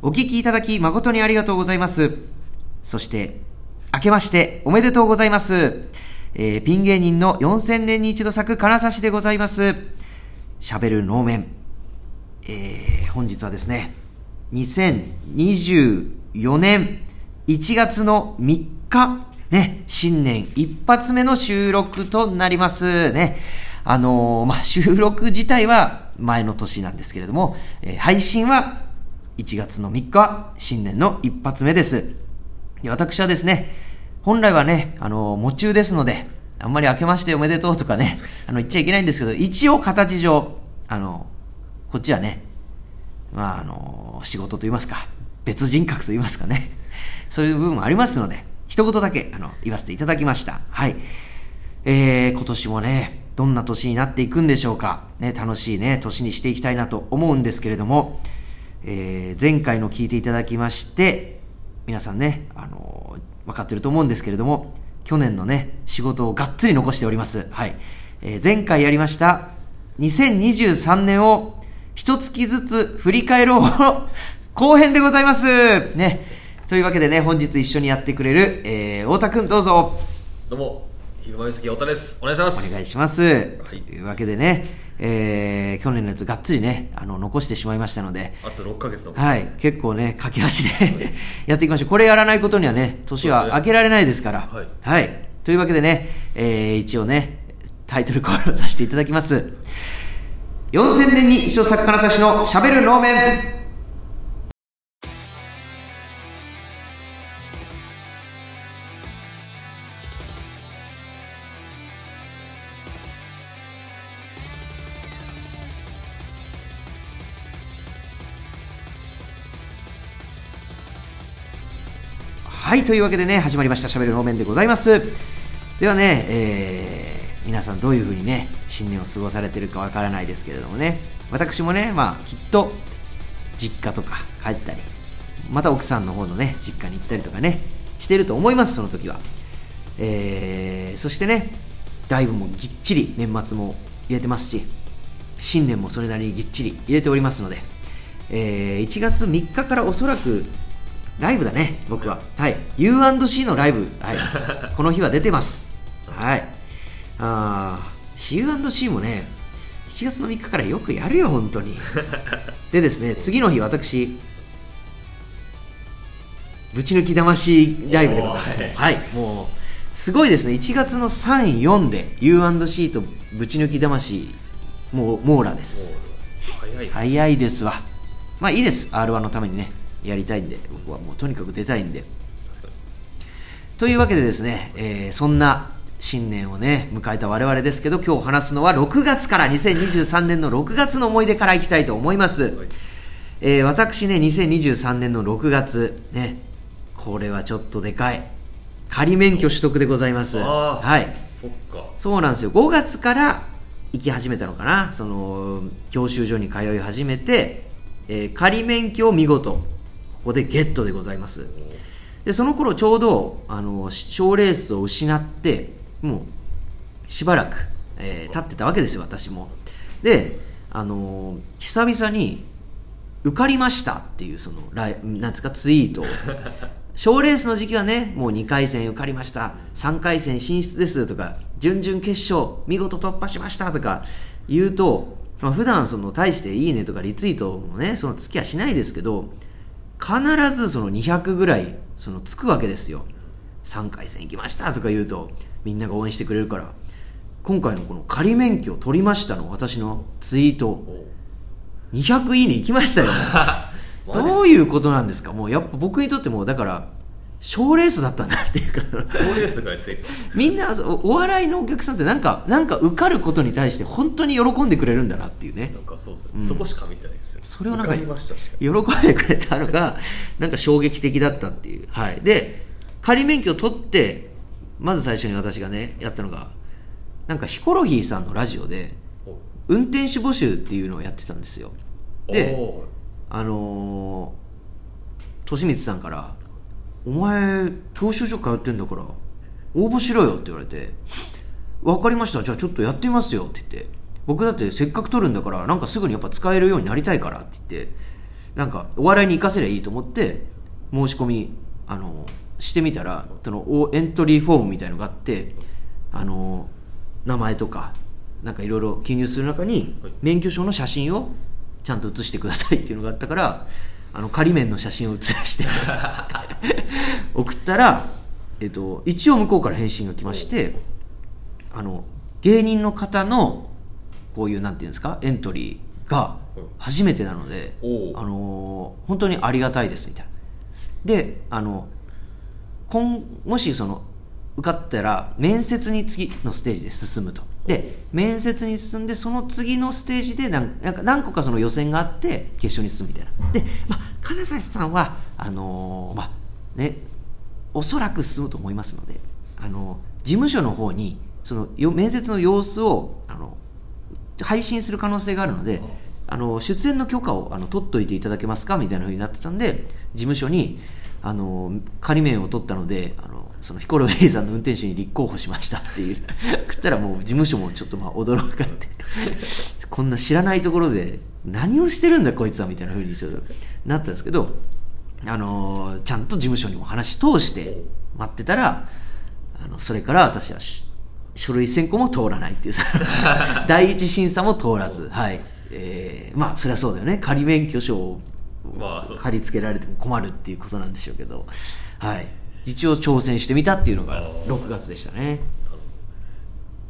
お聞きいただき誠にありがとうございます。そして、明けましておめでとうございます。えーピン芸人の4000年に一度咲く金指でございます。喋る能面。えー本日はですね、2024年1月の3日、ね、新年一発目の収録となりますね。あのーまあ、収録自体は前の年なんですけれども、えー配信は1月の3日、新年の一発目です。で私はですね、本来はね、あの、夢中ですので、あんまり明けましておめでとうとかね、あの、言っちゃいけないんですけど、一応形上、あの、こっちはね、まあ、あの、仕事と言いますか、別人格と言いますかね、そういう部分もありますので、一言だけ、あの、言わせていただきました。はい。えー、今年もね、どんな年になっていくんでしょうか。ね、楽しいね、年にしていきたいなと思うんですけれども、えー前回の聞いていただきまして、皆さんね、あのー分かってると思うんですけれども、去年のね、仕事をがっつり残しております。はい。えー前回やりました、2023年を一月ずつ振り返ろう 後編でございます。ね。というわけでね、本日一緒にやってくれる、えー、太田くんどうぞ。どうも、ひぐまみ太田です。お願いします。お願いします。いというわけでね、えー、去年のやつがっつりね、あの、残してしまいましたので、あと6ヶ月の。はい、結構ね、駆け足で やっていきましょう。これやらないことにはね、年は明けられないですから。はいはい。というわけでね、えー、一応ね、タイトルコールをさせていただきます。4000年に一度咲く金指の喋る能面。はい、というわけでね、始まりました、しゃべる能面でございます。ではね、えー皆さんどういうふうにね、新年を過ごされてるかわからないですけれどもね、私もね、まあ、きっと、実家とか帰ったり、また奥さんの方のね、実家に行ったりとかね、してると思います、その時は。えーそしてね、ライブもぎっちり年末も入れてますし、新年もそれなりにぎっちり入れておりますので、えー1月3日からおそらくライブだね、僕は。はい。U&C のライブ、はい。この日は出てます。はい。あー U&C もね、7月の3日からよくやるよ、本当に。でですね、次の日、私、ぶち抜き魂ライブでございます。はい。もう、すごいですね。1月の3、4で U&C とぶち抜き魂、もう、網羅です。早いっす。早いですわまあいいです R1 のためにねやりたいんで僕はもうとにかく出たいんで。というわけでですね、えーそんな新年をね迎えた我々ですけど今日話すのは6月から2023年の6月の思い出からいきたいと思います、はい。えー私ね2023年の6月ねこれはちょっとでかい。仮免許取得でございます。はい。そっか。そうなんですよ。5月から行き始めたのかな。その教習所に通い始めて、えー仮免許を見事ここでゲットでございます。でその頃ちょうどあの賞レースを失ってもうしばらく、えー経ってたわけですよ私も。であの久々に受かりましたっていうそのライなんですかツイートを。賞レースの時期はねもう2回戦受かりました。3回戦進出ですとか準々決勝見事突破しましたとか言うと、まあ、普段その大していいねとかリツイートもねそのつきはしないですけど必ずその200ぐらいそのつくわけですよ。3回戦行きましたとか言うとみんなが応援してくれるから。今回のこの仮免許を取りましたの私のツイート。お200いいね行きましたよ。どういうことなんですか？もうやっぱ僕にとってもだから賞レースだったんだっていうか賞レースがついてます。みんなおお笑いのお客さんってなんかなんか受かることに対して本当に喜んでくれるんだなっていうねなんかそうですね。そこしか見てないですよ。それをなんか。喜んでくれたのがなんか衝撃的だったっていうはいで仮免許を取ってまず最初に私がねやったのがなんかヒコロヒーさんのラジオでお運転手募集っていうのをやってたんですよでおあのー、利光さんから「お前教習所通ってんだから応募しろよ」って言われて「分かりましたじゃあちょっとやってみますよ」って言って僕だってせっかく取るんだからなんかすぐにやっぱ使えるようになりたいからって言ってなんかお笑いに生かせりゃいいと思って申し込みあのしてみたらそのおエントリーフォームみたいのがあってあの名前とかなんかいろいろ記入する中にはい。免許証の写真をちゃんと写してくださいっていうのがあったからあの仮面の写真を写らして 送ったら、えっと、一応向こうから返信が来ましてあの芸人の方のこういうなんていうんですかエントリーが初めてなので、あのー本当にありがたいですみたいな。であの今もしその受かったら面接に次のステージで進むとで面接に進んでその次のステージで何なんか何個かその予選があって決勝に進むみたいな。で、まあ、金指さんはあのーまあねおそらく進むと思いますのであの事務所の方にそのよ面接の様子をあの配信する可能性があるので、あの出演の許可をあの取っといていただけますかみたいな風になってたんで事務所にあの仮面を取ったのであのそのヒコロヒーさんの運転手に立候補しましたっていう。食ったらもう事務所もちょっとまあ驚かれて。こんな知らないところで何をしてるんだこいつはみたいな風にちょっとなったんですけどあのちゃんと事務所にも話通して待ってたらあのそれから私はし書類選考も通らないっていう。さ 第一審査も通らずはい。えーまあそりゃそうだよね。仮免許証を貼り付けられても困るっていうことなんでしょうけど。はい一応挑戦してみたっていうのがあー。6月でしたね。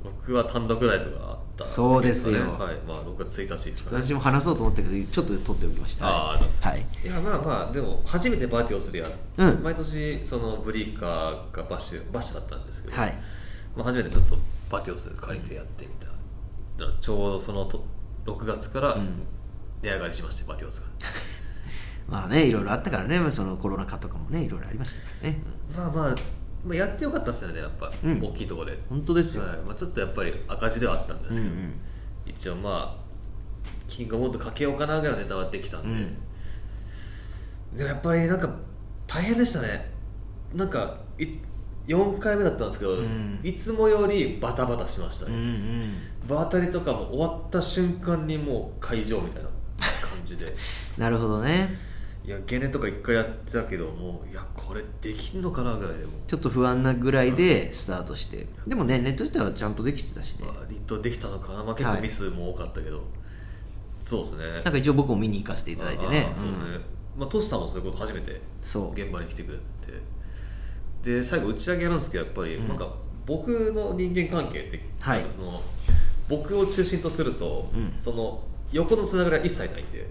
僕は単独ライブがあったんそうですよ。けどねはい。まあ6月1日ですかね。私も話そうと思ったけどちょっと取っておきましたあーあはい。いやまあまあでも初めてバーティーをするや、うん。毎年そのブリーカーがバッシュバッシュだったんですけど、はい。まあ、初めてちょっとバーティーをする借りてやってみた、だからちょうどそのと6月からん。値上がりしまして、バーティオスがまあねいろいろあったからね。そのコロナ禍とかもねいろいろありましたからね、まあまあ、まあ、やってよかったっすよねやっぱ、うん。大きいところで、本当ですよ、はい。まあ、ちょっとやっぱり赤字ではあったんですけど、うんうん。一応まあキングオブモンドかけようかなぐらいのネタはできたんで、うん。でもやっぱりなんか大変でしたね。なんかい4回目だったんですけど、ん。いつもよりバタバタしましたうんうね、ん。場当たりとかも終わった瞬間にもう会場みたいな感じで。なるほどねいやゲネとか1回やってたけどもういやこれできんのかなぐらいでも。ちょっと不安なぐらいでスタートして。でもねネット自体はちゃんとできてたしね。割とできたのかな、まあ、結構ミスも多かったけど、そうですね。なんか一応僕も見に行かせていただいてね。あーそうですね、まあ、トシさんもそういうこと初めてそう。現場に来てくれて。で最後打ち上げやるんですけどやっぱりなんか僕の人間関係って、はい。なんかその僕を中心とすると、うん。その横のつながりは一切ないんで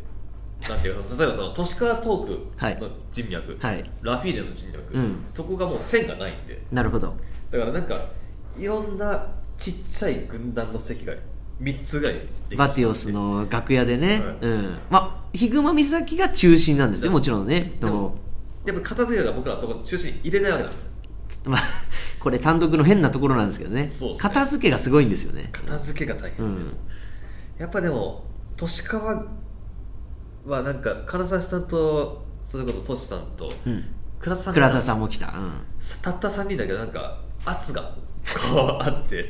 なんていうか例えばその都市川トークの人脈、はい。ラフィーネの人脈、うん。そこがもう線がないんで。なるほど。だからなんかいろんなちっちゃい軍団の席が3つぐらいバティオスの楽屋でね、はい。うん。まあヒグマ岬が中心なんですよもちろんね。でもやっぱ片付けが僕らはそこ中心に入れないわけなんですよ。まあこれ単独の変なところなんですけどね。ね。片付けがすごいんですよね。片付けが大変、うん。やっぱでも都市川はなんか金指さんとそれこそトシさんとうん。倉田さん倉田さんも来た、うん、たった3人だけどなんか圧がこうあって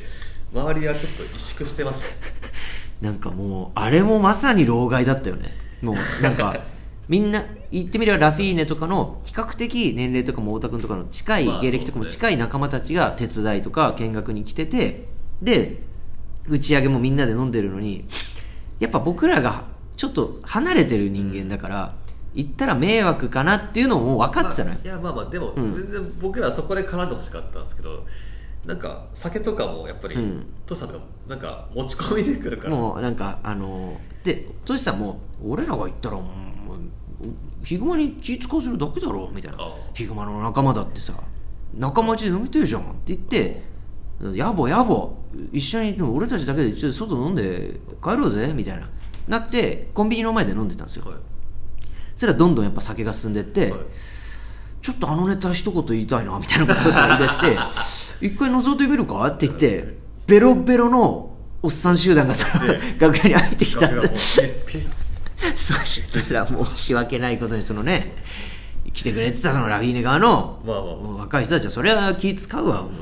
周りはちょっと萎縮してました。よ なんかもうあれもまさに老害だったよね。もうなんか みんな言ってみればラフィーネとかの比較的年齢とかも太田君とかの近いまあ芸歴とかも近い仲間たちが手伝いとか見学に来ててで打ち上げもみんなで飲んでるのにやっぱ僕らがちょっと離れてる人間だから行ったら迷惑かなっていうのも分かってたのよ。まあ、いやまあまあでもうん。全然僕らはそこで絡んでほしかったんですけど、なんか酒とかもやっぱり、うん。トシさんとかなんか持ち込みでくるから。もうなんかあのでトシさんも俺らが行ったらもうヒグマに気使わせるだけだろみたいな。ヒグマの仲間だってさ仲間内で飲みてえじゃんって言ってやぼやぼ一緒に俺たちだけでちょっと外飲んで帰ろうぜみたいななってコンビニの前で飲んでたんですよ。はい。それはどんどんやっぱ酒が進んでって、はい。ちょっとあのネタ一言言いたいなみたいなことをさ言い出して 一回覗いてみるかって言ってベロベロのおっさん集団がそので楽屋に入ってきたんでそしたら申し訳ないことにそのね来てくれてたそのラフィーネ側の、まあ若い人たちはそれは気使うわ。もう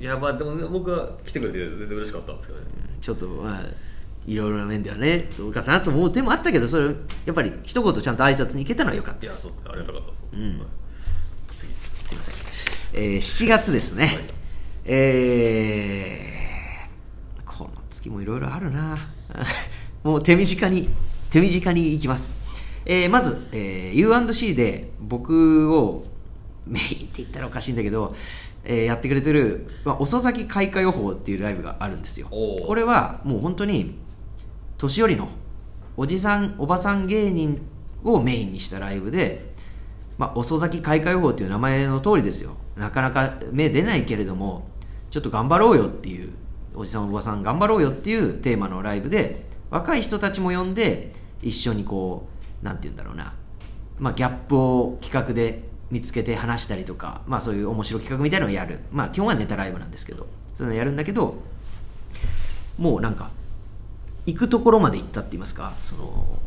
いやまあでも僕は来てくれて全然嬉しかったんですけどね。ちょっと、まあ、いろいろな面ではねどうかなと思う点もあったけどそれやっぱり一言ちゃんと挨拶に行けたのは良かったいやそうですねありがたかったです、んはい。次。すいません、えー7月ですね、えーこの月もいろいろあるな。もう手短に手短にいきます、えーまず、えー U&C で僕をメインって言ったらおかしいんだけど、えーやってくれてる、まあ、遅咲き開花予報っていうライブがあるんですよ。これはもう本当に年寄りのおじさんおばさん芸人をメインにしたライブで、まあ、遅咲き開花予報っていう名前の通りですよ。なかなか芽出ないけれどもちょっと頑張ろうよっていうおじさんおばさん頑張ろうよっていうテーマのライブで若い人たちも呼んで一緒にこうなんて言うんだろうな、まあ、ギャップを企画で見つけて話したりとか、まあ、そういう面白企画みたいなのをやる、まあ、基本はネタライブなんですけどそういうのやるんだけどもうなんか行くところまで行ったって言いますかその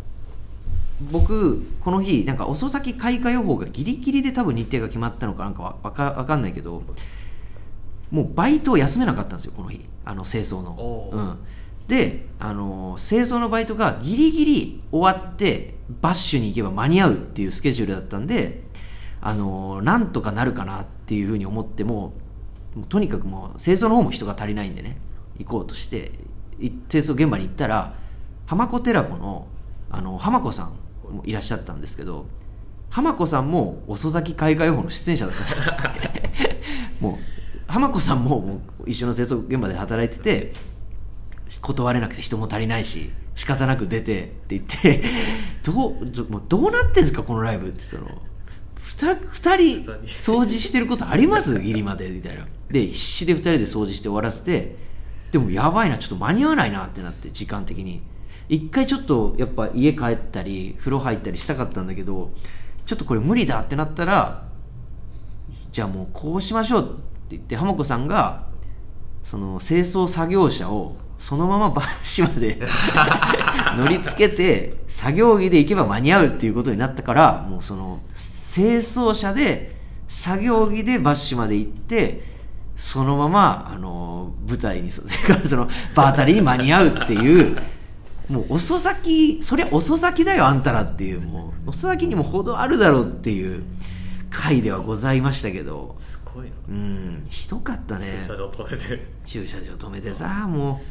僕この日なんか遅咲き開花予報がギリギリで多分日程が決まったのかなんかわわかわかんないけどもうバイトを休めなかったんですよこの日。あの清掃の。うん、であの清掃のバイトがギリギリ終わってバッシュに行けば間に合うっていうスケジュールだったんであのなんとかなるかなっていうふうに思ってもとにかくもう清掃の方も人が足りないんでね行こうとしてい清掃現場に行ったら浜子寺子のあの浜子さんもいらっしゃったんですけど浜子さんも遅咲き開花予報の出演者だったんですよ。もう浜子さんももう一緒の清掃現場で働いてて断れなくて人も足りないし仕方なく出てって言ってどうどもうどうなってんですかこのライブってその。二二人掃除してることあります？ギリまでみたいな。で必死で二人で掃除して終わらせてでもやばいなちょっと間に合わないなってなって時間的に。一回ちょっとやっぱ家帰ったり風呂入ったりしたかったんだけどちょっとこれ無理だってなったらじゃあもうこうしましょうって言って浜子さんがその清掃作業車をそのままバシまで 乗り付けて作業着で行けば間に合うっていうことになったからもうその清掃車で作業着でバッシュまで行ってそのままあの舞台にそ その場当たりに間に合うっていうもう遅咲きそれ遅咲きだよあんたらっていうもう遅咲きにも程あるだろうっていう回ではございましたけど。すごいな。うんひどかったね。駐車場止めて駐車場止めてさも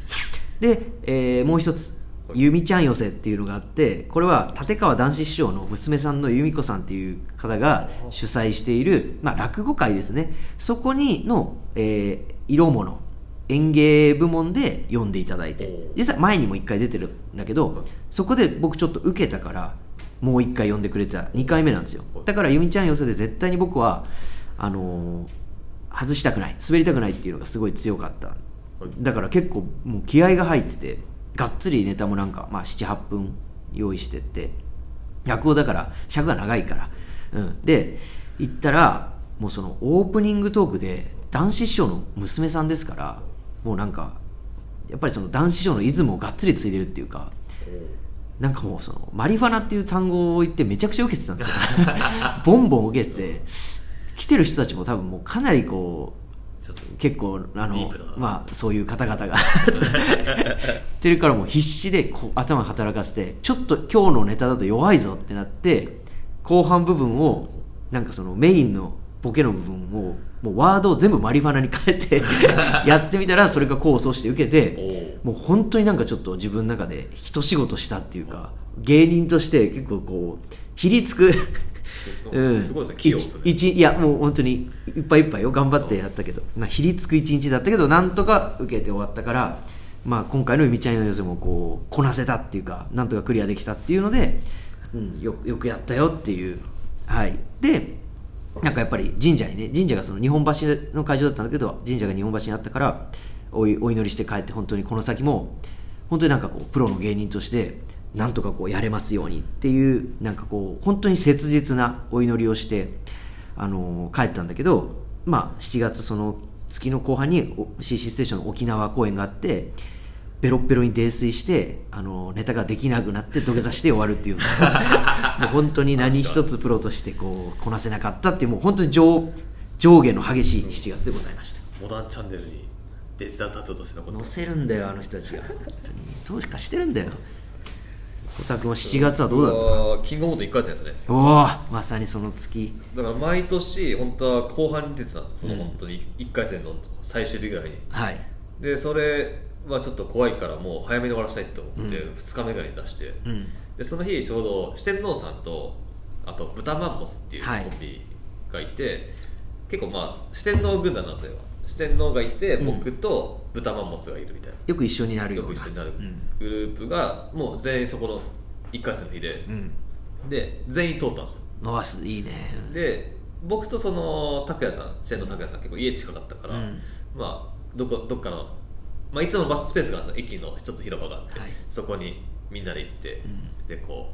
う。で、えーもう一つ由美ちゃん寄せっていうのがあってこれは立川談志師匠の娘さんの由美子さんっていう方が主催している、まあ、落語会ですね。そこにの、えー色物演芸部門で呼んでいただいて。お実は前にも1回出てるんだけどそこで僕ちょっと受けたからもう1回呼んでくれた。2回目なんですよ。だから由美ちゃん寄せで絶対に僕はあのー外したくない滑りたくないっていうのがすごい強かった。だから結構もう気合が入っててがっつりネタもなんか、まあ、78分用意してって落語だから尺が長いから、うん、で行ったらもうそのオープニングトークで男子師匠の娘さんですからもうなんかやっぱりその男子師匠のイズムをがっつりついでるっていうかなんかもうそのマリファナっていう単語を言ってめちゃくちゃ受けてたんですよ。ボンボン受けてて来てる人たちも多分もうかなりこう結構あのまあそういう方々が。ってるからもう必死でこう頭働かせてちょっと今日のネタだと弱いぞってなって後半部分をなんかそのメインのボケの部分をもうワードを全部マリファナに変えて やってみたらそれが功を奏して受けてもう本当になんかちょっと自分の中で一仕事したっていうか芸人として結構こうひりつくうん、すごいですね器用ですね一一いやもう本当にいっぱいいっぱいよ。頑張ってやったけど、まあ、ひりつく一日だったけどなんとか受けて終わったから、まあ、今回の「みちゃんの寄せ」もこうこなせたっていうかなんとかクリアできたっていうので、うん、よよくやったよっていう。はい。でなんかやっぱり神社にね神社がその日本橋の会場だったんだけど神社が日本橋にあったからおいお祈りして帰って本当にこの先も本当になんかこうプロの芸人としてなんとかこうやれますようにっていうなんかこう本当に切実なお祈りをして、あのー帰ったんだけどまあ7月その月の後半にお CC ステーションの沖縄公演があってベロッベロに泥酔して、あのーネタができなくなって土下座して終わるっていう。もう本当に何一つプロとしてこうこなせなかったっていうもう本当に上上下の激しい7月でございました。モダンチャンネルにデジタルタトゥーとして載せるんだよあの人たちが。本当に。どうしかしてるんだよ小田君は7月はどうだった？キングオブモンド1回戦ですね。おおまさにその月。だから毎年本当は後半に出てたんですよ。その本当に1回戦の最終日ぐらいに。はい。でそれはちょっと怖いからもう早めに終わらせたいと思って2日目ぐらいに出して、うん。でその日ちょうど四天王さんとあと豚マンモスっていうコはいンビがいて、結構まあ四天王軍団なんですよ四天王がいて、僕と豚マンモスがいるみたいな。よく一緒になるよような。く一緒になるうんグループがもう全員そこの1回戦の日で、うん。で全員通ったんですよ。あすいいね。で僕とその拓也さん千の拓也さん結構家近かったから、うん。まあどこどっかの、まあ、いつもの場所スペースがあるんですよ。駅の一つ広場があって、はい。そこにみんなで行って、でこ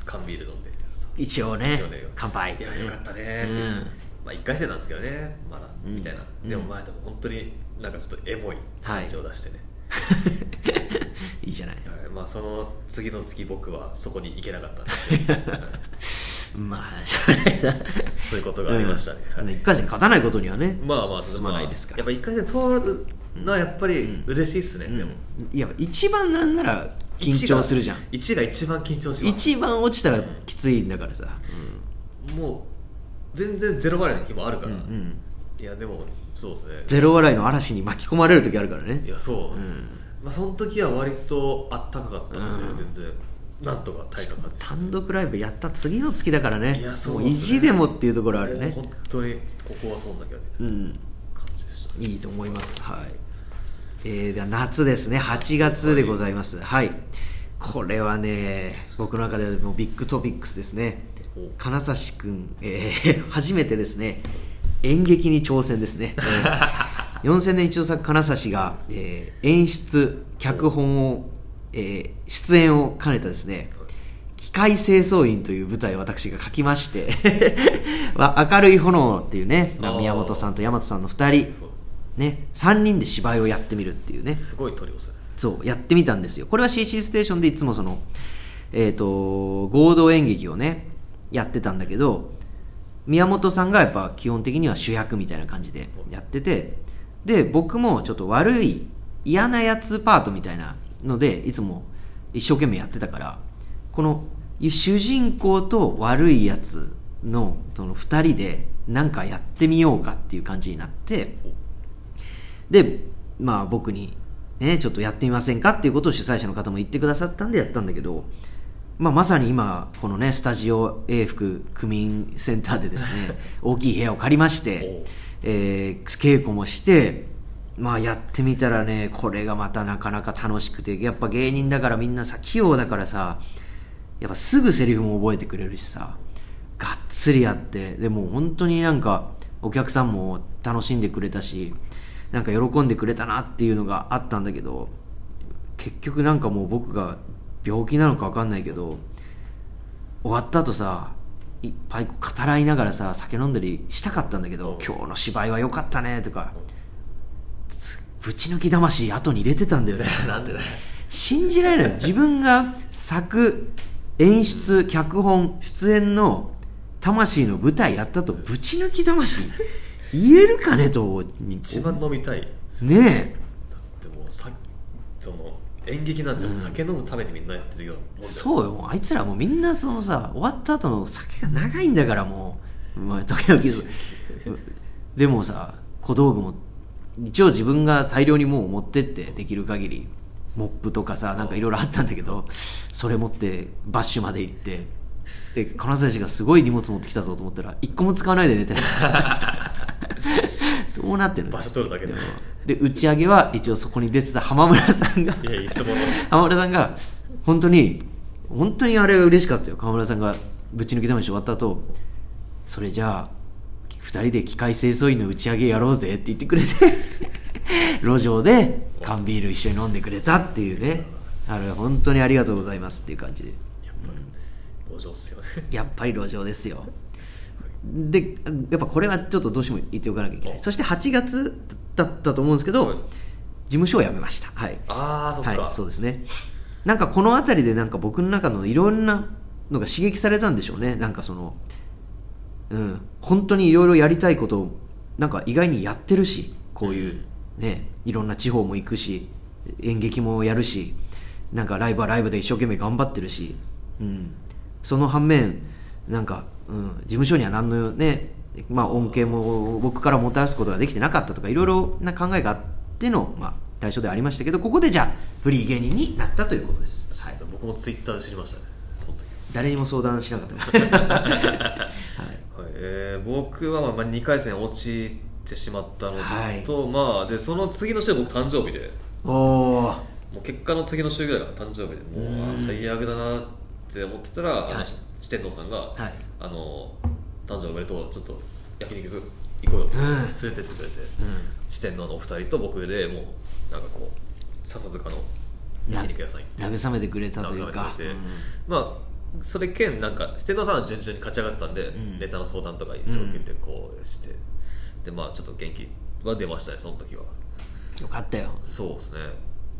う缶ビール飲んで一応ね一応ね。乾杯いやよかったねって、うんまあ1回戦なんですけどねまだ、うん。みたいな。うん。でもまあでも本当になんかちょっとエモい感じを出してね、い。いじゃない。はい。まあその次の月僕はそこに行けなかったんで、は いまあしゃあないな。そういうことがありましたね、うん。はい。一回戦勝たないことにはねまあまあ進まないですから。やっぱ一回戦通るのはやっぱり嬉しいっすね、でも。いや一番なんなら緊張するじゃん。1が一番緊張します。一番落ちたらきついんだからさ。もう全然ゼロ笑いの日もあるから、うんいやでもそうですね。ゼロ笑いの嵐に巻き込まれる時あるからね。いやそうです、まあ、その時は割とあったかかったので、全然。なんとか耐えた感じ単独ライブやった次の月だからね。いやそうもう意ですね地でもっていうところあるね。もう本当にここはそうなきゃみたいなうん。感じでした、ね。いいと思います。はい。えー、では夏ですね。8月でございます。はい。これはね僕の中でもビッグトピックスですね。お金指君、えー 初めてですね。演劇に挑戦ですね、えー 4000年一度作金指が、えー演出脚本を、えー出演を兼ねたですね。機械清掃員という舞台を私が書きまして まあ明るい炎っていうね、宮本さんと大和さんの2人ね、3人で芝居をやってみるっていうね。すごいトリオですね。そうやってみたんですよ。これは CC ステーションでいつもそのえっ、と合同演劇をねやってたんだけど宮本さんがやっぱ基本的には主役みたいな感じでやっててで僕もちょっと悪い嫌なやつパートみたいなのでいつも一生懸命やってたからこの主人公と悪いやつのその2人で何かやってみようかっていう感じになってでまあ僕にねちょっとやってみませんかっていうことを主催者の方も言ってくださったんでやったんだけど、まあ、まさに今このねスタジオ A 福区民センターでですね 大きい部屋を借りまして、えー稽古もしてまあやってみたらねこれがまたなかなか楽しくてやっぱ芸人だからみんなさ器用だからさやっぱすぐセリフも覚えてくれるしさがっつりやってでも本当になんかお客さんも楽しんでくれたしなんか喜んでくれたなっていうのがあったんだけど結局なんかもう僕が病気なのか分かんないけど終わった後さいっぱい語らいながらさ酒飲んだりしたかったんだけど今日の芝居は良かったねとかつぶち抜き魂後に入れてたんだよね。なんでだよ。信じられない。自分が作演出脚本出演の魂の舞台やったとぶち抜き魂。入れるかねと一番飲みたい。ねでもさその演劇なんてもう酒飲むためにみんなやってるようんそうよ。あいつらもうみんなそのさ終わった後の酒が長いんだからもう、まあ、時々。でもさ小道具も一応自分が大量にもう持ってってできる限りモップとかさなんかいろいろあったんだけどそれ持ってバッシュまで行ってで金沢氏がすごい荷物持ってきたぞと思ったら一個も使わないで寝てる どうなってるの？場所取るだけでで打ち上げは一応そこに出てた浜村さんが。いやいつもの。浜村さんが本当に本当にあれは嬉しかったよ。浜村さんがぶち抜き魂終わった後それじゃあ2人で機械清掃員の打ち上げやろうぜって言ってくれて 路上で缶ビール一緒に飲んでくれたっていうね。あれ本当にありがとうございますっていう感じで。やっぱり路上っすよね。やっぱり路上ですよでやっぱこれはちょっとどうしても言っておかなきゃいけない。そして8月だったと思うんですけど、はい。事務所を辞めました。はい。ああそっか、はい、そうですね。なんかこの辺りでなんか僕の中のいろんなのが刺激されたんでしょうね。なんかそのうん本当にいろいろやりたいことをなんか意外にやってるしこういうねいろんな地方も行くし演劇もやるしなんかライブはライブで一生懸命頑張ってるし、うん、その反面なんか、うん、事務所には何のねまあ恩恵も僕からもたらすことができてなかったとかいろいろな考えがあっての、まあ、対象ではありましたけどここでじゃあフリー芸人になったということです、はい、僕もツイッターで知りましたね。その時。誰にも相談しなかった。はい。えー僕はまあまあ2回戦落ちてしまったのと、はい。まあでその次の週僕誕生日で。おもう結果の次の週ぐらいが誕生日で。もう最悪だなって思ってたら、あの四天王さんが、はい。あの誕生日おめでとうちょっと焼肉行こうよってうん。連れてってくれて、四天王のお二人と僕でもうなんかこう笹塚の焼肉屋さん行って慰めてくれたという慰かめてくれてまあそれ兼なんか四天王さんは順々に勝ち上がってたんで、ん。ネタの相談とか一生懸命こうして、でまあちょっと元気は出ましたねその時は。よかったよ。そうですね。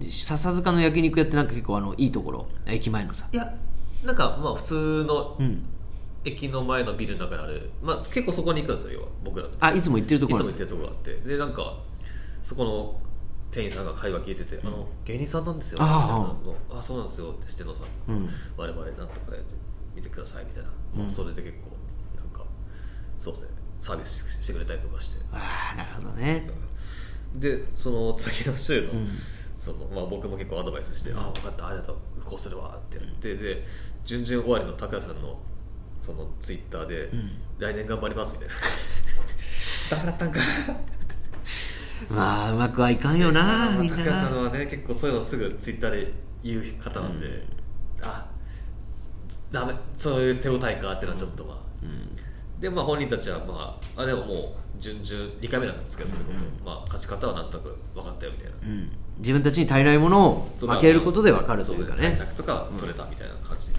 で笹塚の焼肉屋ってなんか結構あのいいところ？駅前のさ。いやなんかまあ普通のうん。駅の前のビルの中にある、まあ、結構そこに行くんですよ要は僕らと。あいつも行ってるところ。いつも行ってるところがあって。でなんかそこの店員さんが会話聞いてて「あの芸人さんなんですよ」みたいあなのあそうなんですよ」ってしてのさん、うん。我々なんとかで見てください」みたいな、もうそれで結構なんかそうですねサービスしてくれたりとかして。ああなるほどね。でその次の週の,、ん。そのまあ、僕も結構アドバイスして「ああ分かったありがとうこうするわ」ってやって、で準々終わりの高谷さんのそのツイッターで、来年頑張ります」みたいな。ダメだったんか。まあうまくはいかんよなまあみんな高谷さんなはね結構そういうのすぐツイッターで言う方なんで、あダメそういう手応えかっていうのはちょっとまあ、でまあ本人たちはまああでももう準々2回目なんですけどそれこそ、まあ勝ち方はなんとなく分かったよみたいな、うん。自分たちに足りないものを分けることで分かるというかね。対策とかは取れたみたいな感じ、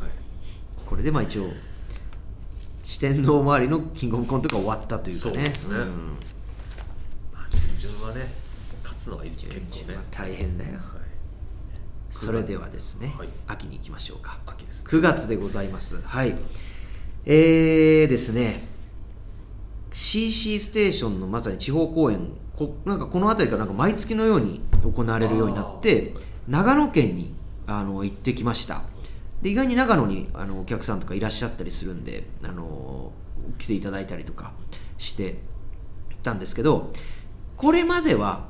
はい。これでまあ一応四天王周りのキングオブコントが終わったというかね。そうですね。ん。まあ準々はね勝つのはいい結構ね、まあ大変だよ。はい、それではですね、はい。秋に行きましょうか。秋ですね。9月でございます。はい。えーですね。CC ステーションのまさに地方公演こなんかこの辺りからなんか毎月のように行われるようになって長野県にあの行ってきましたで意外に長野にあのお客さんとかいらっしゃったりするんであの来ていただいたりとかしてたんですけどこれまでは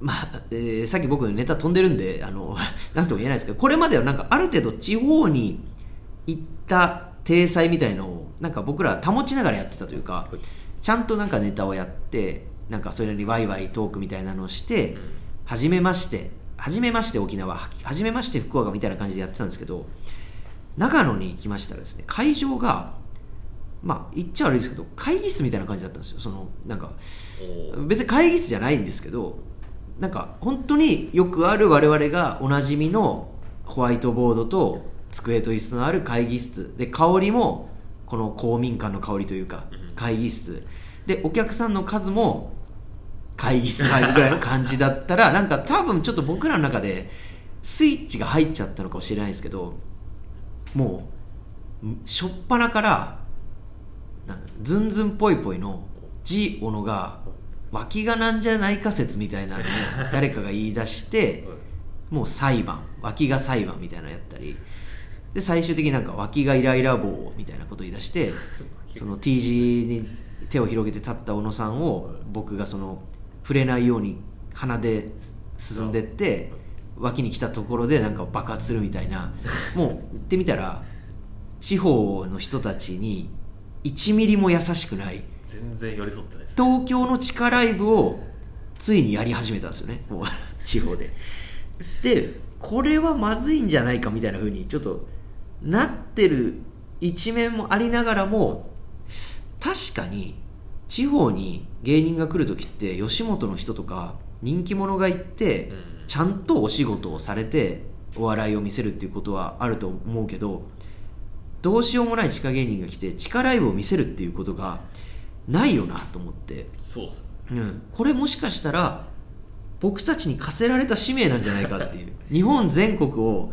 まあえーさっき僕ネタ飛んでるんであの なんとも言えないですけどこれまではなんかある程度地方に行った体裁みたいのをなんか僕ら保ちながらやってたというかちゃんとなんかネタをやってなんかそれなりにワイワイトークみたいなのをして初めまして初めまして沖縄初めまして福岡みたいな感じでやってたんですけど長野に行きましたらですね会場がまあ言っちゃ悪いですけど会議室みたいな感じだったんですよ。そのなんか別に会議室じゃないんですけどなんか本当によくある我々がおなじみのホワイトボードと机と椅子のある会議室。で香りもこの公民館の香りというかうん。会議室。でお客さんの数も会議室入るぐらいの感じだったらなんか多分ちょっと僕らの中でスイッチが入っちゃったのかもしれないですけどもう初っ端からなんかズンズンぽいぽいの G 小野が脇がなんじゃないか説みたいなのを 誰かが言い出してもう裁判脇が裁判みたいなのやったり。で最終的になんか脇がイライラ棒みたいなことを言い出してその T 字に手を広げて立った小野さんを僕がその触れないように鼻で進んでって脇に来たところでなんか爆発するみたいな。もう言ってみたら地方の人たちに1ミリも優しくない。全然寄り添ってないです東京の地下ライブをついにやり始めたんですよね。もう 地方で。でこれはまずいんじゃないかみたいな風にちょっとなってる一面もありながらも確かに地方に芸人が来る時って吉本の人とか人気者が行ってうん。ちゃんとお仕事をされてお笑いを見せるっていうことはあると思うけどどうしようもない地下芸人が来て地下ライブを見せるっていうことがないよなと思って、そうです。うん、これもしかしたら僕たちに課せられた使命なんじゃないかっていう。日本全国を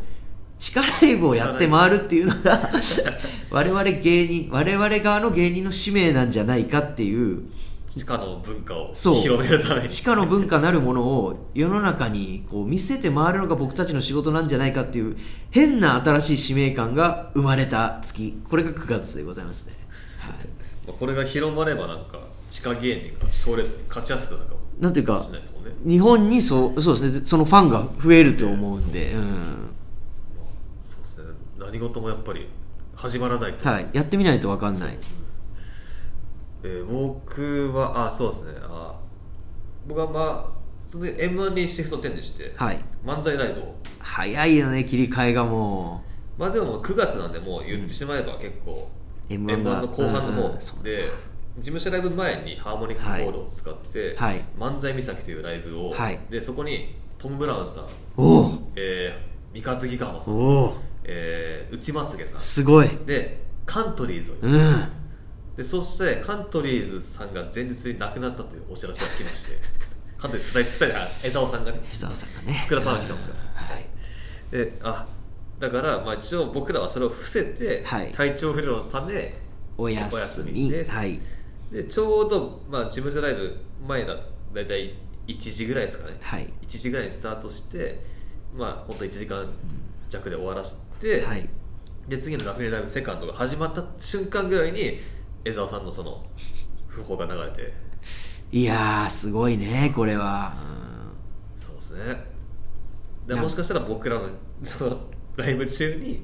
地下ライブをやって回るっていうのが 我々芸人我々側の芸人の使命なんじゃないかっていう。地下の文化をそう。広めるために。地下の文化なるものを世の中にこう見せて回るのが僕たちの仕事なんじゃないかっていう変な新しい使命感が生まれた月。これが9月でございますね、はい。まあこれが広まればなんか地下芸人が賞レースに勝ちやすくなるかもなんていうかね。日本にそうそうですね。そのファンが増えると思うんで、うん何事もやっぱり始まらないと、はい、やってみないと分かんない。えー僕はあそうですね。あ僕はまあそれで m 1にシフトチェンジして、はい。漫才ライブを。早いよね切り替えがもまあでももう9月なんでもう言ってしまえば結構、う m M1 1がの後半の方で事務所ライブ前にハーモニックホールを使って、はい。漫才岬というライブを、はい。でそこにトム・ブラウンさん、おおえー、三日月川さん、えー、内まつげさん。すごい。でカントリーズをうん。でそしてカントリーズさんが前日に亡くなったというお知らせが来まして カントリーズ2人2人あ江沢さんがね。江沢さんがね。福田さんが来てますから。はい。であだから、まあ、一応僕らはそれを伏せて、はい。体調不良のためお休み。です、はい。でちょうど、まあ、事務所ライブ前だだいたい1時ぐらいですかね、はい。1時ぐらいにスタートしてまあ本当1時間弱で終わらせて、はい。で次のラフレライブセカンドが始まった瞬間ぐらいに江沢さんのその訃報が流れて。いやーすごいねこれは、そうですね。でなもしかしたら僕らのそのライブ中に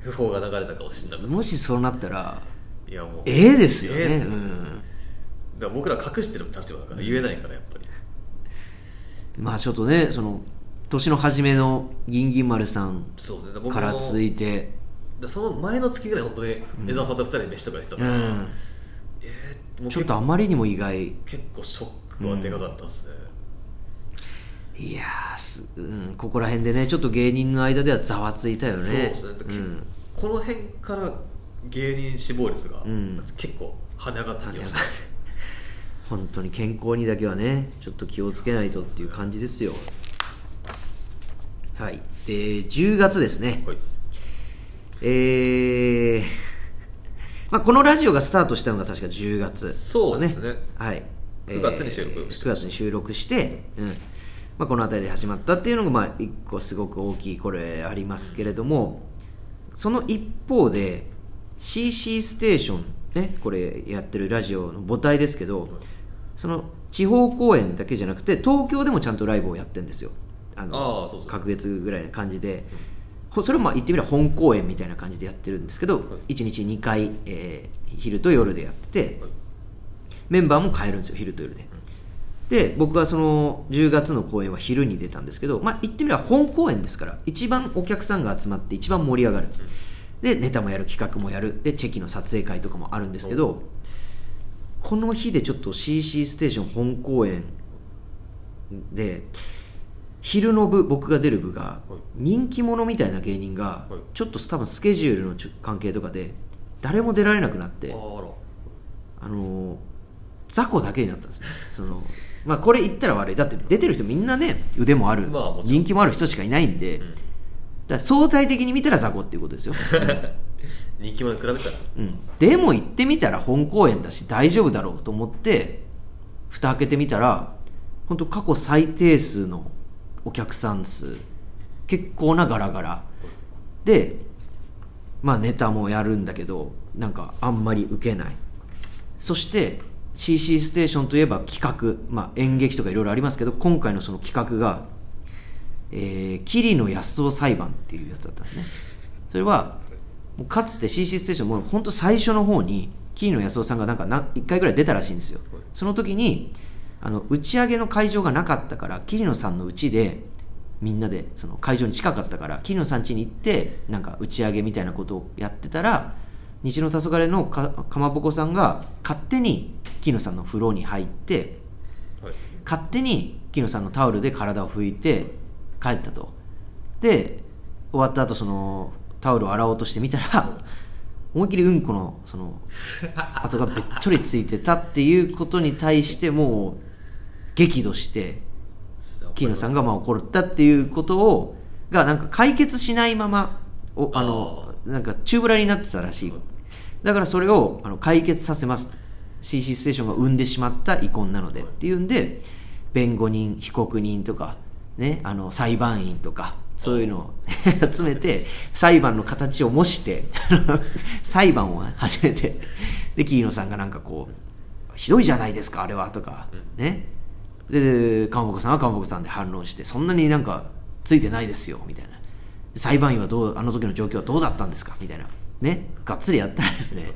訃報が流れたかもしれなかっうんもしそうなったらたいやもうええですよね、ええですよ。うん、だから僕ら隠してる立場だから言えないからやっぱり、まあちょっとねその年の初めの銀銀丸さんから続いて。でその前の月ぐらい本当に江沢さんと二人で飯とかやってたから、うん。えーもうちょっとあまりにも意外。結構ショックはでかかったですね、いやーす、うん、ここら辺でねちょっと芸人の間ではざわついたよね。そうですね、うん。この辺から芸人死亡率がん。結構跳ね上がった気がしました、本当に健康にだけはねちょっと気をつけないとっていう感じですよはい。で10月ですね。はい。えーまあ、このラジオがスタートしたのが確か10月、そうですね。はい、9月に収録9月に収録して、うん。まあ、この辺りで始まったっていうのが、まあ、一個すごく大きいこれありますけれどもその一方で CC ステーション、ね、これやってるラジオの母体ですけどその地方公演だけじゃなくて東京でもちゃんとライブをやってるんですよあのあーそうそう。隔月ぐらいな感じでほそれもまあ言ってみれば本公演みたいな感じでやってるんですけど、1日2回、えー昼と夜でやってて、メンバーも変えるんですよ昼と夜で、で僕はその10月の公演は昼に出たんですけど、まあ、言ってみれば本公演ですから一番お客さんが集まって一番盛り上がる、でネタもやる企画もやる。でチェキの撮影会とかもあるんですけどこの日でちょっと CC ステーション本公演で昼の部僕が出る部がはい。人気者みたいな芸人がはい。ちょっと多分スケジュールの関係とかで誰も出られなくなってあのー雑魚だけになったんですね。そのまあこれ言ったら悪い。だって出てる人みんなね腕もある、人気もある人しかいないんで、だ相対的に見たら雑魚っていうことですよ、人気まで比べたら。うん、でも行ってみたら本公演だし大丈夫だろうと思って蓋開けてみたら本当過去最低数のお客さん数結構なガラガラ。でまあネタもやるんだけどなんかあんまり受けない。そして CC ステーションといえば企画、まあ、演劇とかいろいろありますけど今回のその企画が、えー、桐野安夫裁判っていうやつだったんですね。それはかつて CC ステーションも本当最初の方に桐野安夫さんがなんかな1回ぐらい出たらしいんですよ。その時にあの打ち上げの会場がなかったから桐野さんのうちでみんなでその会場に近かったから桐野さん家に行ってなんか打ち上げみたいなことをやってたら西の黄昏のかかまぼこさんが勝手に桐野さんの風呂に入ってはい。勝手に木野さんのタオルで体を拭いて帰ったと。で終わった後そのタオルを洗おうとしてみたら 思いっきりうんこのその 跡がべっとりついてたっていうことに対してもう激怒して木野さんがまあ怒ったっていうことをがなんか解決しないままおあのなんか宙ぶらりになってたらしい。だからそれをあの解決させます。CC ステーションが生んでしまった遺恨なのでっていうんで弁護人被告人とか、ね、あの裁判員とかそういうのを 集めて裁判の形を模して 裁判を始めてで桐野さんがなんかこう「ひどいじゃないですかあれは」とかねで川本さんは川本さんで反論してそんなになんかついてないですよみたいな。裁判員はどうあの時の状況はどうだったんですかみたいな。ねがっつりやったらですね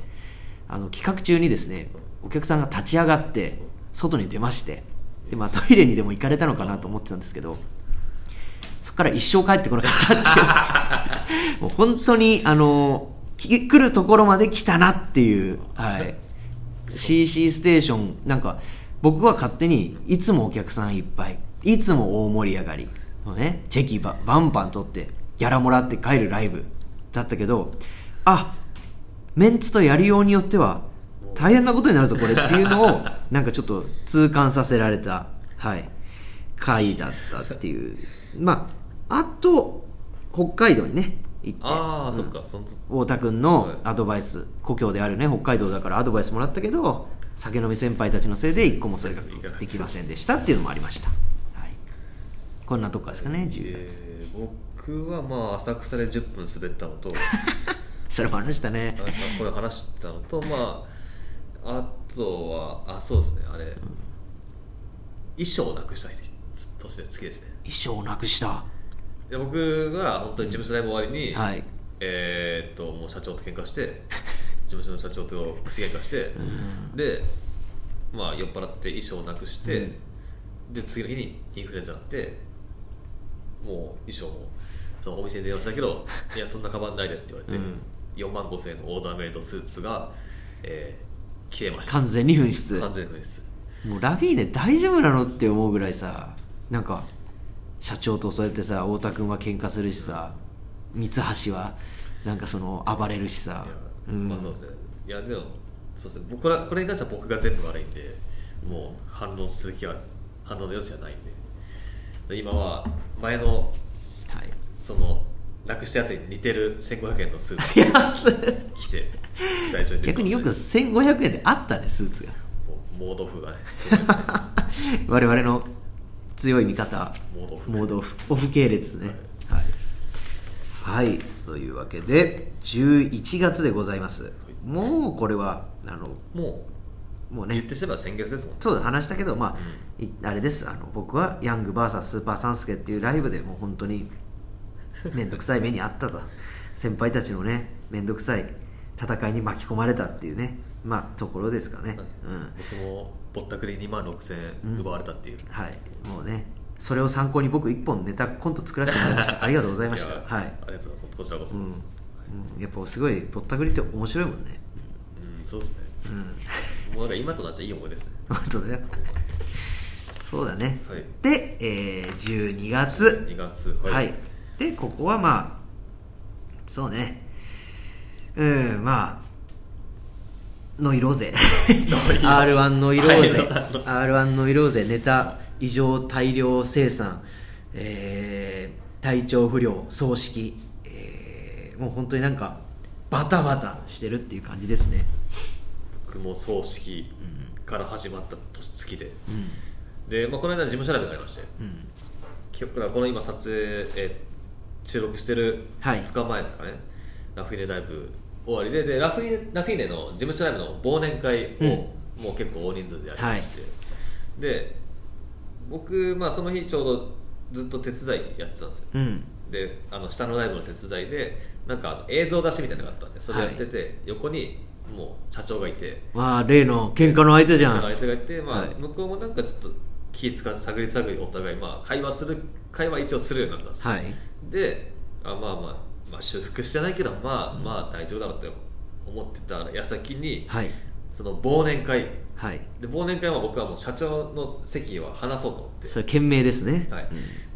あの企画中にですねお客さんが立ち上がって外に出ましてで、まあ、トイレにでも行かれたのかなと思ってたんですけどそこから一生帰ってこなかったっていう。もう本当にあの来るところまで来たなっていう、はい、CC ステーションなんか僕は勝手にいつもお客さんいっぱいいつも大盛り上がり。のね。チェキババンバン取ってギャラもらって帰るライブだったけどあメンツとやりようによっては大変なことになるぞこれっていうのを なんかちょっと痛感させられた、はい、回だったっていう。まああと北海道にね行ってああ、そっかその太田君のアドバイス、故郷であるね北海道だからアドバイスもらったけど酒飲み先輩たちのせいで一個もそれができませんでしたっていうのもありました、はい、こんなとこですかね10月、えー僕はまあ浅草で10分滑ったのと それも話したね。あこれ話したのとまああとはあそうですねあれ、衣装をなくした日として好きですね。衣装をなくした。で僕が本当に事務所ライブ終わりに、はい。えーっともう社長と喧嘩して 事務所の社長と口喧嘩して、でまあ酔っ払って衣装をなくして、で次の日にインフルエンザになってもう衣装もそのお店に電話したけど「いやそんなカバンないです」って言われて、うん。4万5千円のオーダーメイドスーツが、えー、消えました。完全に紛失。完全にですもうラフィーネ大丈夫なのって思うぐらいさなんか社長とそうやってさ太田君は喧嘩するしさ三橋はなんかその暴れるしさうん。まあそうですね。いやでもそうですね。僕らこれに関しては僕が全部悪いんでもう反論する気は反論の余地はないんで。で今は前のはい。そのなくしたやつに似てる1500円のスーツ安っ着て大丈夫逆によく1500円であったねスーツが。モードオフがね ね。我々の強い味方モードオフモードオフオフ系列ね。はい、はい、というわけで11月でございます。もうこれはあのももうね。う言ってしまえば先月ですもん。そうだ話したけどまあ、いあれです。あの僕はヤング VS スーパーサンスケっていうライブでもう本当に面倒くさい目にあったと。先輩たちのね面倒くさい戦いに巻き込まれたっていうねまあところですかね、うん。僕もぼったくり2万6000円奪われたっていう、はい。もうねそれを参考に僕一本ネタコント作らせてもらいました。ありがとうございました。やはい、ありがとうございます。こちらこそ、ううん。んやっぱすごいぼったくりって面白いもんね。そうですね。うん。もうなんか今となっちゃいい思いですね。本当だよ。そうだね、はい。で、えー、12月。2月はい、でここはまあそうね。うんまあノイローゼ R1 ノイローゼはい。R1 ノイローゼネタ異常大量生産、えー体調不良葬式、えーもう本当になんかバタバタしてるっていう感じですね。僕も葬式から始まった年月で、で、まあ、この間事務所ライブがありまして、今日だからこの今撮影、えー収録してるはい。2日前ですかね、ラフィーネライブ終わりで。でラフィーネラフィーネの事務所ライブの忘年会を、もう結構大人数でやりまして、で僕、まあ、その日ちょうどずっと手伝いやってたんですよ。うん。であの下のライブの手伝いでなんか映像出しみたいなのがあったんでそれやってて、横にもう社長がいて。まあ例の喧嘩の相手じゃん。相手がいて、まあはい。向こうもなんかちょっと気使って探り探りお互い、まあ、会話する会話一応するようになったんですよ、はい。であまあまあ、まあ、修復してないけどまあ、まあ大丈夫だろうって思ってた矢先に、はい。その忘年会はい。で忘年会は僕はもう社長の席は離そうと思って。それ賢明ですね。はい。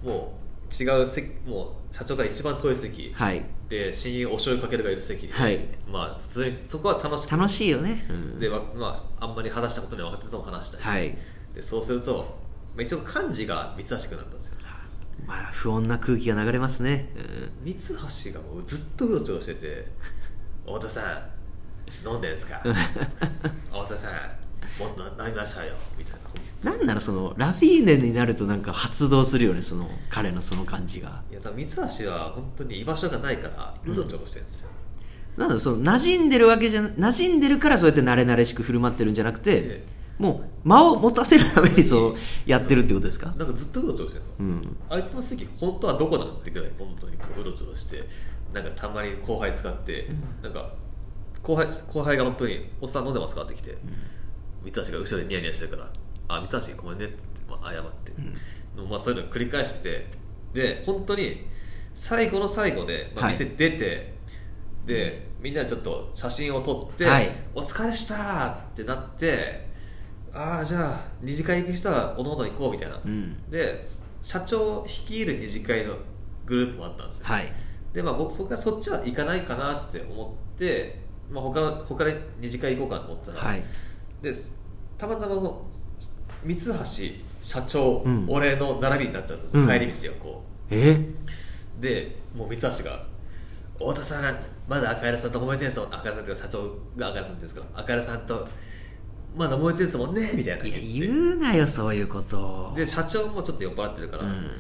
もう違う席もう社長から一番遠い席、はい。で親友お醤油かけるがいる席。に、はい。まあ普通にそこは楽しく。楽しいよね、うん。で、わまあ、あんまり話したことには分かってても話したりし。て、はい。でそうすると、まあ、一応漢字が三橋君だったんですよ。まあ不穏な空気が流れますね、うん。三橋がもうずっとうろちょろしてて「太田さん飲んでんすか?」太田さんもっとなりましたよみたいな。なんならそのラフィーネになるとなんか発動するよねその彼のその感じが。いや多分三橋は本当に居場所がないからうろちょろしてるんですよ、なんだろうその馴染んでるわけじゃ馴染んでるからそうやって慣れ慣れしく振る舞ってるんじゃなくて、えもう間を持たせるためにそうやってるってことですか？なんかずっとうろちょろしてるの、うん。あいつの席本当はどこなんってぐらい本当にこううろちょろしてなんかたまに後輩使って、なんか後輩後輩が本当に「おっさん飲んでますか?」って来て、三橋が後ろでニヤニヤしてるから「あ三橋ごめんね」って言って、まあ、謝って、まあ、そういうのを繰り返しててで本当に最後の最後で、まあ、はい。店出て、でみんなでちょっと写真を撮って「はいお疲れした!」ってなってああじゃあ二次会行く人はおのおの行こうみたいな、ん。で社長率いる二次会のグループもあったんですよ、はい。でまあ僕そこからそっちは行かないかなって思って、まあ、他の他で二次会行こうかと思ったら、はいでたまたまその三橋社長、うん。俺の並びになっちゃったんですよ、うん。帰り道がこえ？うでもう三橋が「太田さんまだ赤平さんと揉めてんすもん赤平さんっていうか社長が赤平さんって言うんですから赤平さんとまだ揉めてんすもんね」みたいないや言って。言うなよそういうこと。で社長もちょっと酔っ払ってるから、うん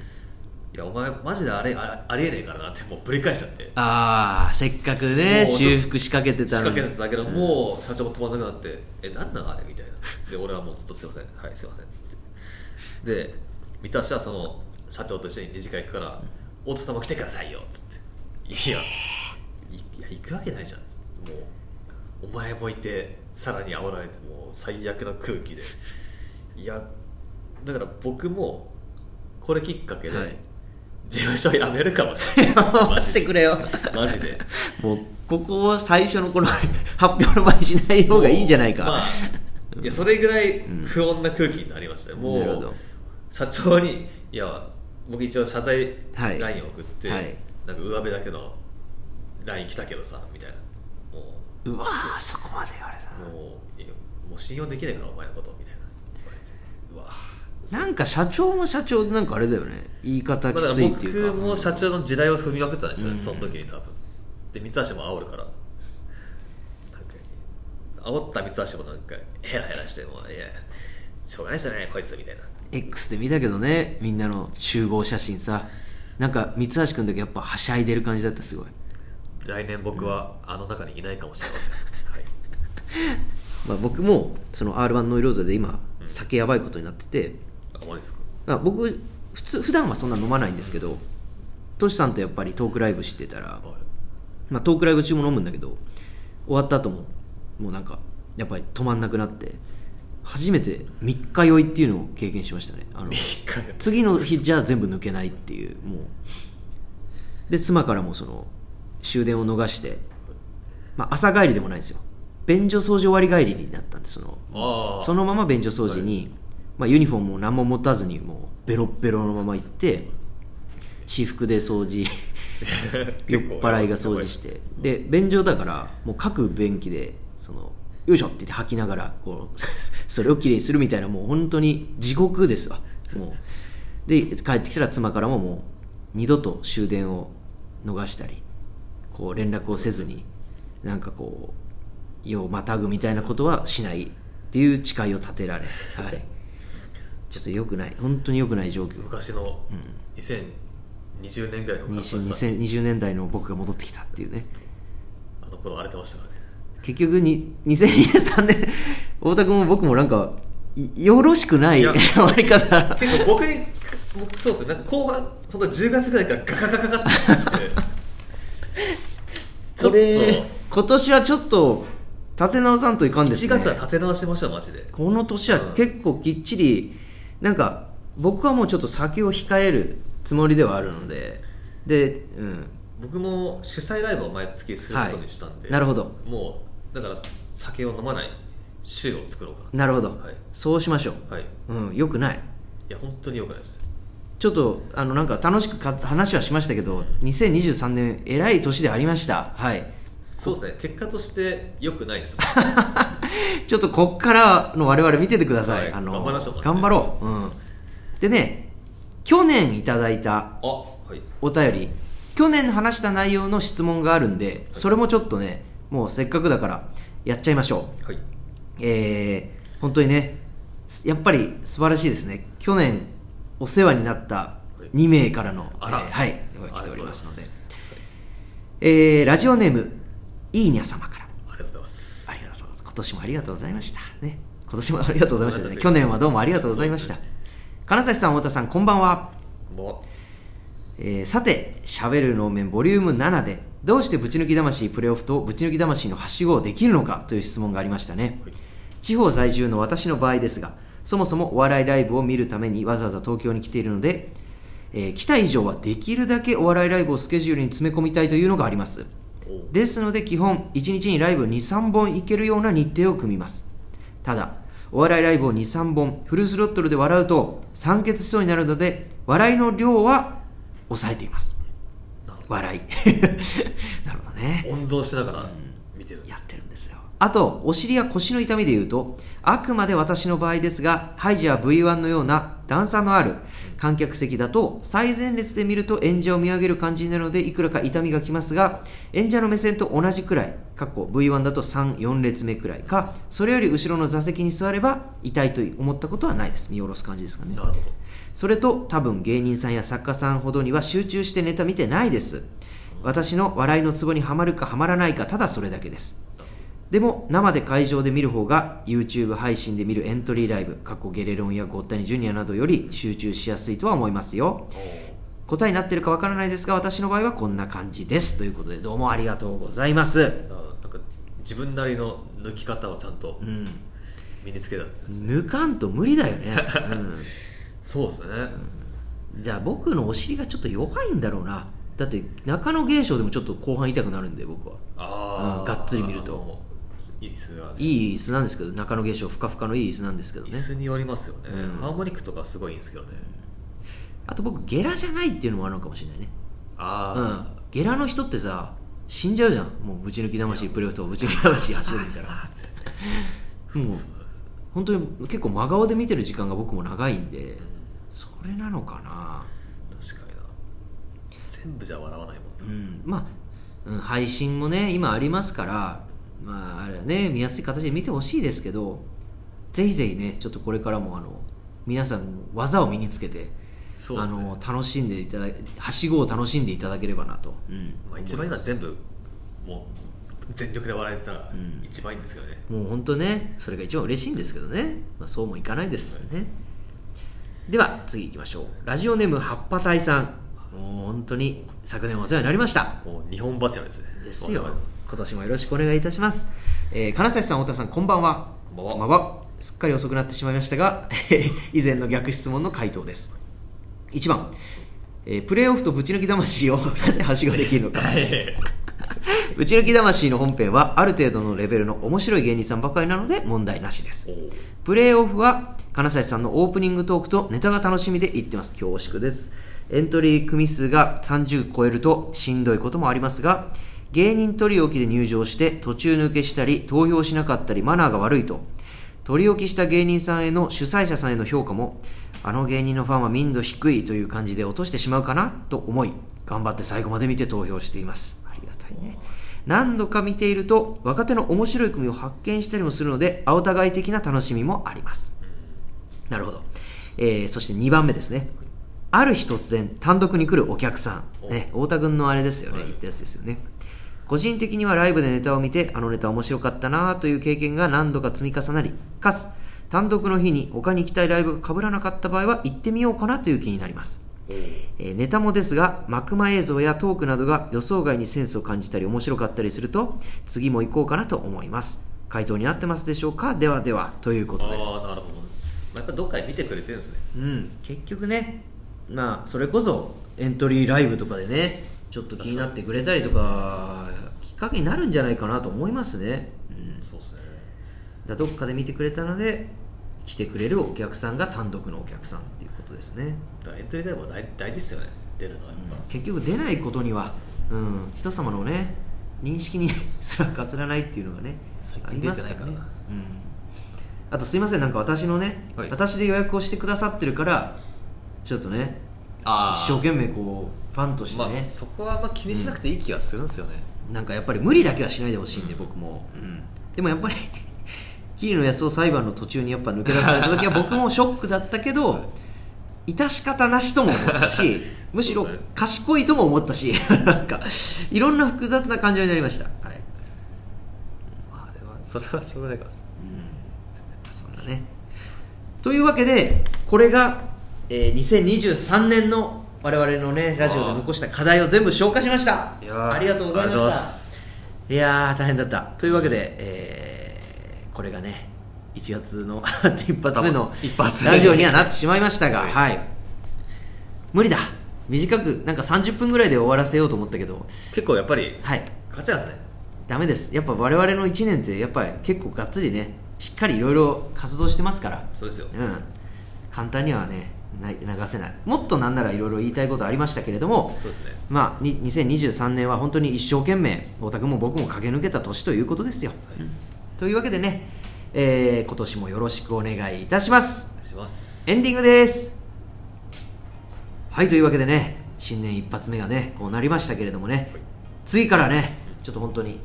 いやお前マジであれあありえねえからなってもうぶり返しちゃって。ああせっかくねもうちょっと修復仕掛けて仕たのに。掛けてたけど、もう社長も止まんなくなって「えなんなのあれ?」みたいな。で俺はもうずっと「すいません。はいすいません」っつって。で三橋はその社長と一緒に二次会行くから「太田さんも来てくださいよ」っつって「いやいいや行くわけないじゃん」っつって。もうお前もいてさらに煽られてもう最悪な空気で。いやだから僕もこれきっかけで、はい事務所辞めるかもしれない。マ待ジで。ってくれよ。マジで。もうここを最初のこの発表の場にしない方がいいんじゃないか、まあ、いやそれぐらい不穏な空気になりましたよ、もうなるほど。社長にいや僕一応謝罪はい。LINE を送って、はい。なんか上辺だけの LINE 来たけどさみたいな。もう。わーそこまで言われたうもうもう信用できないからお前のことみたいな。言われて。うわなんか社長も社長でなんかあれだよね。言い方きついっていうか、僕も社長の地雷を踏みまくってたんですよね、うんその時に多分。で三橋も煽るから。なんか煽った三橋もなんかヘラヘラしてもいやしょうがないですよねこいつみたいな。X で見たけどねみんなの集合写真さ。なんか三橋君だけやっぱはしゃいでる感じだったすごい。来年僕はあの中にいないかもしれません、はい、まあ、僕もその R1 ノイローゼで今酒やばいことになってて、あマジですか？まあ、僕普通普段はそんな飲まないんですけどトシさんとやっぱりトークライブしてたら、はい。まあ、トークライブ中も飲むんだけど終わった後ももうなんかやっぱり止まんなくなって初めて3日酔いっていうのを経験しましたね。あの次の日じゃあ全部抜けないっていうもう。で妻からもその終電を逃して、まあ、朝帰りでもないんですよ。便所掃除終わり帰りになったんですその。そのまま便所掃除に、まあ、ユニフォームも何も持たずにもうベロッベロのまま行って私服で掃除 酔っ払いが掃除して。で便所だからもう各便器でそのよいしょって言って吐きながらこう それをきれいにするみたいなもう本当に地獄ですわ。もう。で帰ってきたら妻からももう二度と終電を逃したりこう連絡をせずになんかこう夜をまたぐみたいなことはしないっていう誓いを立てられ、はい、ちょっと良くない。本当に良くない状況。昔の2020年ぐらいの感20想さ。2020年代の僕が戻ってきたっていうね。あの頃荒れてましたからね。結局に2023年太田君も僕もなんかいよろしくない終わり方。結構僕に僕そうですね。なんか後半本当10月ぐらいからガカガカガカってきて。っと。今年はちょっと立て直さんといかんです1ね月は立て直しましょうマジで。この年は結構きっちりなんか僕はもうちょっと酒を控えるつもりではあるのででうん。僕も主催ライブを毎月することにしたんで、はい。なるほど。もうだから酒を飲まない週を作ろうかな。るほど、はい。そうしましょなはい。いううんよくない。や本当によくないです。ちょっとあのなんか楽しくか話はしましたけど2023年えらい年でありました。はいそうですね。結果としてよくないです。ちょっとこっからの我々見ててください、はい。あの頑張りましょう。マジで頑張ろう、うん、でね去年いただいたお便り。去年話した内容の質問があるんでそれもちょっとねもうせっかくだからやっちゃいましょう。はい。えー本当にねやっぱり素晴らしいですね。去年お世話になった2名からの、あら。えーはい。来ております。のでありがとうございえーラジオネームいいにゃ様から。ありがとうございます。ありがとうございます。今年もありがとうございました。ね。今年もありがとうございましたね。去年はどうもありがとうございました、そうで金指さん太田さんこんばんは。こんばんは。えーさて、しゃべる能面ボリューム7で、どうしてぶち抜き魂プレーオフとぶち抜き魂のはしごをできるのかという質問がありましたね。はい。地方在住の私の場合ですが、そもそもお笑いライブを見るためにわざわざ東京に来ているので、えー来た以上はできるだけお笑いライブをスケジュールに詰め込みたいというのがあります。おですので基本1日にライブ2、3本行けるような日程を組みます。ただ、お笑いライブを2、3本フルスロットルで笑うと酸欠しそうになるので、笑いの量は抑えています。笑い。なるほどね。ど温存しながら見てるやってるんですよ。あと、お尻や腰の痛みで言うと、あくまで私の場合ですが、ハイジや V1 のような段差のある観客席だと、最前列で見ると演者を見上げる感じになるので、いくらか痛みがきますが、演者の目線と同じくらい、かっこ V1 だと3、4列目くらいか、それより後ろの座席に座れば痛いと思ったことはないです。見下ろす感じですかね。それと多分芸人さんや作家さんほどには集中してネタ見てないです私の笑いのツボにはまるかはまらないかただそれだけですでも生で会場で見る方が YouTube 配信で見るエントリーライブ過去ゲレロンやゴッタニジュニアなどより集中しやすいとは思いますよ。お答えになってるかわからないですが私の場合はこんな感じです。ということでどうもありがとうございます。ーなんか自分なりの抜き方をちゃんとうん身につけたんです、抜かんと無理だよね、うん。そうですね、じゃあ僕のお尻がちょっと弱いんだろうな。だって中野芸賞でもちょっと後半痛くなるんで僕は。ああ、うんがっつり見るとあの椅子がね。いい椅子なんですけど中野芸賞ふかふかのいい椅子なんですけどね。椅子によりますよね、うん。ハーモニックとかすごいいいんですけどね。あと僕ゲラじゃないっていうのもあるのかもしれないね。ああ、うん。ゲラの人ってさ死んじゃうじゃん。もうぶち抜き魂プレーオフとぶち抜き魂走るみたいな。もう本当に結構真顔で見てる時間が僕も長いんでそれなのかな。確かにな。全部じゃ笑わないもんうね、ん。まあ、うん、配信もね今ありますからまああれはね見やすい形で見てほしいですけどぜひぜひねちょっとこれからもあの皆さん技を身につけて、ね。の楽しんでいただはしごを楽しんでいただければなと、うん。まあ、一番いいのは全部もう全力で笑えたらん。一番いいんですけどね、もう本当ねそれが一番嬉しいんですけどね、まあ、そうもいかないですね、では次行きましょう。ラジオネーム葉っぱ隊さん。もう本当に昨年お世話になりました。もう日本柱ですね。ですよ今年もよろしくお願いいたします、えー金指さん太田さんこんばんは。こんばんは。すっかり遅くなってしまいましたが 以前の逆質問の回答です。1番、えープレーオフとぶち抜き魂をなぜはしごできるのか。ぶち抜き魂の本編はある程度のレベルの面白い芸人さんばかりなので問題なしです。プレーオフは金指さんのオープニングトークとネタが楽しみで言ってます。恐縮です。エントリー組数が30超えるとしんどいこともありますが芸人取り置きで入場して途中抜けしたり投票しなかったりマナーが悪いと。取り置きした芸人さんへの主催者さんへの評価もあの芸人のファンは民度低いという感じで落としてしまうかなと思い頑張って最後まで見て投票しています。ありがたいね。何度か見ていると若手の面白い組を発見したりもするので青互い的な楽しみもあります。なるほど、えーそして2番目ですね。ある日突然単独に来るお客さん、ね、太田君のあれですよね、はい。言ったやつですよね個人的にはライブでネタを見てあのネタ面白かったなという経験が何度か積み重なりかつ単独の日に他に行きたいライブが被らなかった場合は行ってみようかなという気になります。えーネタもですが、幕間映像やトークなどが予想外にセンスを感じたり面白かったりすると、次も行こうかなと思います。回答になってますでしょうか？ではでは、ということです。ああなるほど、まあ、やっぱどっかで見てくれてるんですね。うん、結局ね、まあ、それこそエントリーライブとかでね、ちょっと気になってくれたりとか、きっかけになるんじゃないかなと思いますね。うん、そうですね。だどっかで見てくれたので、来てくれるお客さんが単独のお客さんっていうことですね。だからエントリーライブは大大事ですよね。出るのはやっぱ、結局出ないことには、うん、人様のね認識に すらかすらないっていうのがねありますからね。うん、あとすいませんなんか私のね、はい。私で予約をしてくださってるからちょっとねあ一生懸命こうファンとしてまあね、そこはまあ気にしなくていい気がするんですよね、なんかやっぱり無理だけはしないでほしいんで僕も、うん、でもやっぱり桐野安夫裁判の途中にやっぱ抜け出された時は 僕もショックだったけど致し方なしとも思ったし むしろ賢いとも思ったし なんかいろんな複雑な感情になりました、はい、まあでもそれはしょうがないからそんなね。というわけでこれが、えー2023年の我々のねラジオで残した課題を全部消化しました。ありがとうございました。いやー大変だった。というわけで、えーこれがね1月の 一発目の一発目。ラジオにはなってしまいましたが、はい。はい、無理だ。短くなんか30分ぐらいで終わらせようと思ったけど。結構やっぱりはい。勝ちなんですね。ダメです。やっぱ我々の1年ってやっぱり結構がっつりねしっかりいろいろ活動してますから。そうですよ。うん、簡単にはね流せない。もっとなんならいろいろ言いたいことありましたけれどもそうですね。まあ、に2023年は本当に一生懸命太田君も僕も駆け抜けた年ということですよ、というわけでね、えー今年もよろしくお願いいたします。お願いします。エンディングです。はいというわけでね新年一発目がねこうなりましたけれどもね次からねちょっと本当に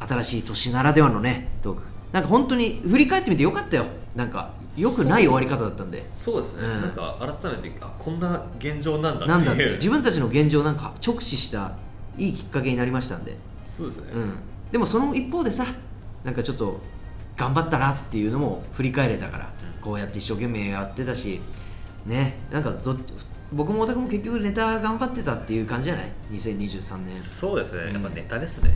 新しい年ならではのねトーク。なんか本当に振り返ってみてよかったよ。なんかよくない終わり方だったんで。そうですね、うん。なんか改めてあこんな現状なんだなんだって。自分たちの現状なんか直視したいいきっかけになりましたんで。そうですね、うん、でもその一方でさなんかちょっと頑張ったなっていうのも振り返れたから、こうやって一生懸命やってたしね。なんかど僕も太田君も結局ネタ頑張ってたっていう感じじゃない？2023年そうですね、うん。やっぱネタですね。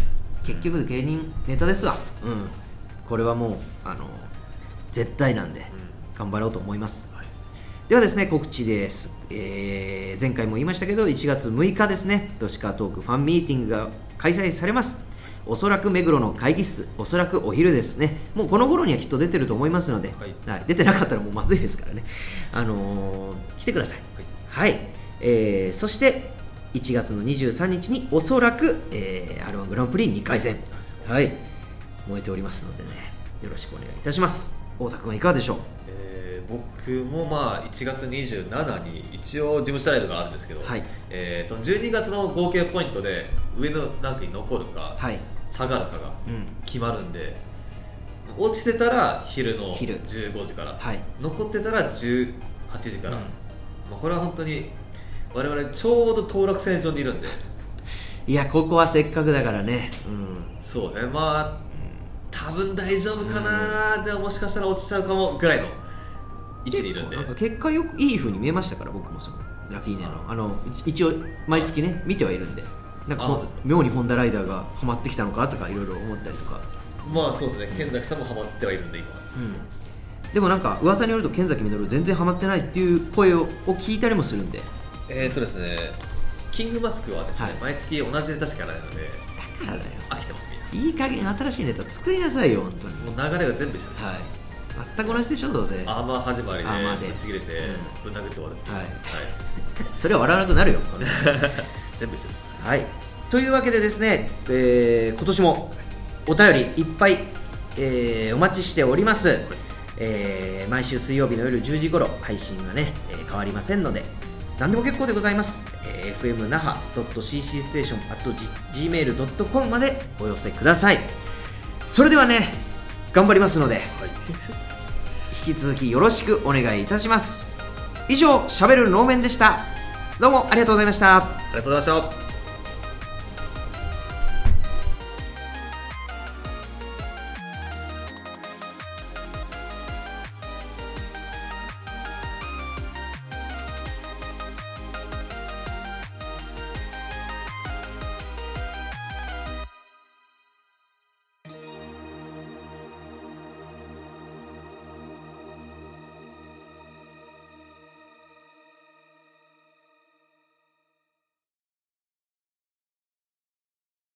結局芸人ネタですわ。うん。これはもうあの絶対なんで頑張ろうと思います、はい。ではですね告知です、えー前回も言いましたけど1月6日ですね都市カートークファンミーティングが開催されます。おそらく目黒の会議室おそらくお昼ですね。もうこの頃にはきっと出てると思いますので、はい。出てなかったらもうまずいですからね。あのー来てください。はい、えーそして1月の23日におそらく、えー、R1 グランプリ2回戦。はい。燃えておりますのでね。よろしくお願いいたします。太田君はいかがでしょう？えー僕もまあ1月27に一応事務所ライブがあるんですけど、はい。えーその12月の合計ポイントで上のランクに残るか、はい。下がるかがうん。決まるんで落ちてたら昼の昼。15時から、はい。残ってたら18時から、うん。まあ、これは本当に我々ちょうど当落線上にいるんで。いやここはせっかくだからね。うん。そうですね。まあ多分大丈夫かな、でももしかしたら落ちちゃうかもぐらいの位置にいるんで。結構なんか結果よくいい風に見えましたから僕もそのラフィーネの。あ。の一応毎月ね見てはいるんで。なんか妙にホンダライダーがハマってきたのかとかいろいろ思ったりとか、まあそうですね。剣崎さんもハマってはいるんで今うん、でもなんか噂によると剣崎実全然ハマってないっていう声をを聞いたりもするんで。えー、っとですねキングマスクはですね、はい。毎月同じネタしかないのでだからだよ。飽きてますみんいい加減新しいネタ作りなさいよ本当に。なもう流れが全部一緒です、はい全く同じでしょどうせ。アーマー始まりでアーマーで。ぶち切れてぶん殴って終わるっていう。はい。はい。それは笑わなくなるよ 全部一緒です。はい、というわけでですね、えー今年もお便りいっぱい、えーお待ちしております、えー毎週水曜日の夜10時頃配信がね、えー変わりませんので何でも結構でございます、えー fm 那覇 .cc ステーション gmail.com までお寄せください。それではね頑張りますのではい引き続きよろしくお願いいたします。以上しゃべる能面でした。どうもありがとうございました。ありがとうございました。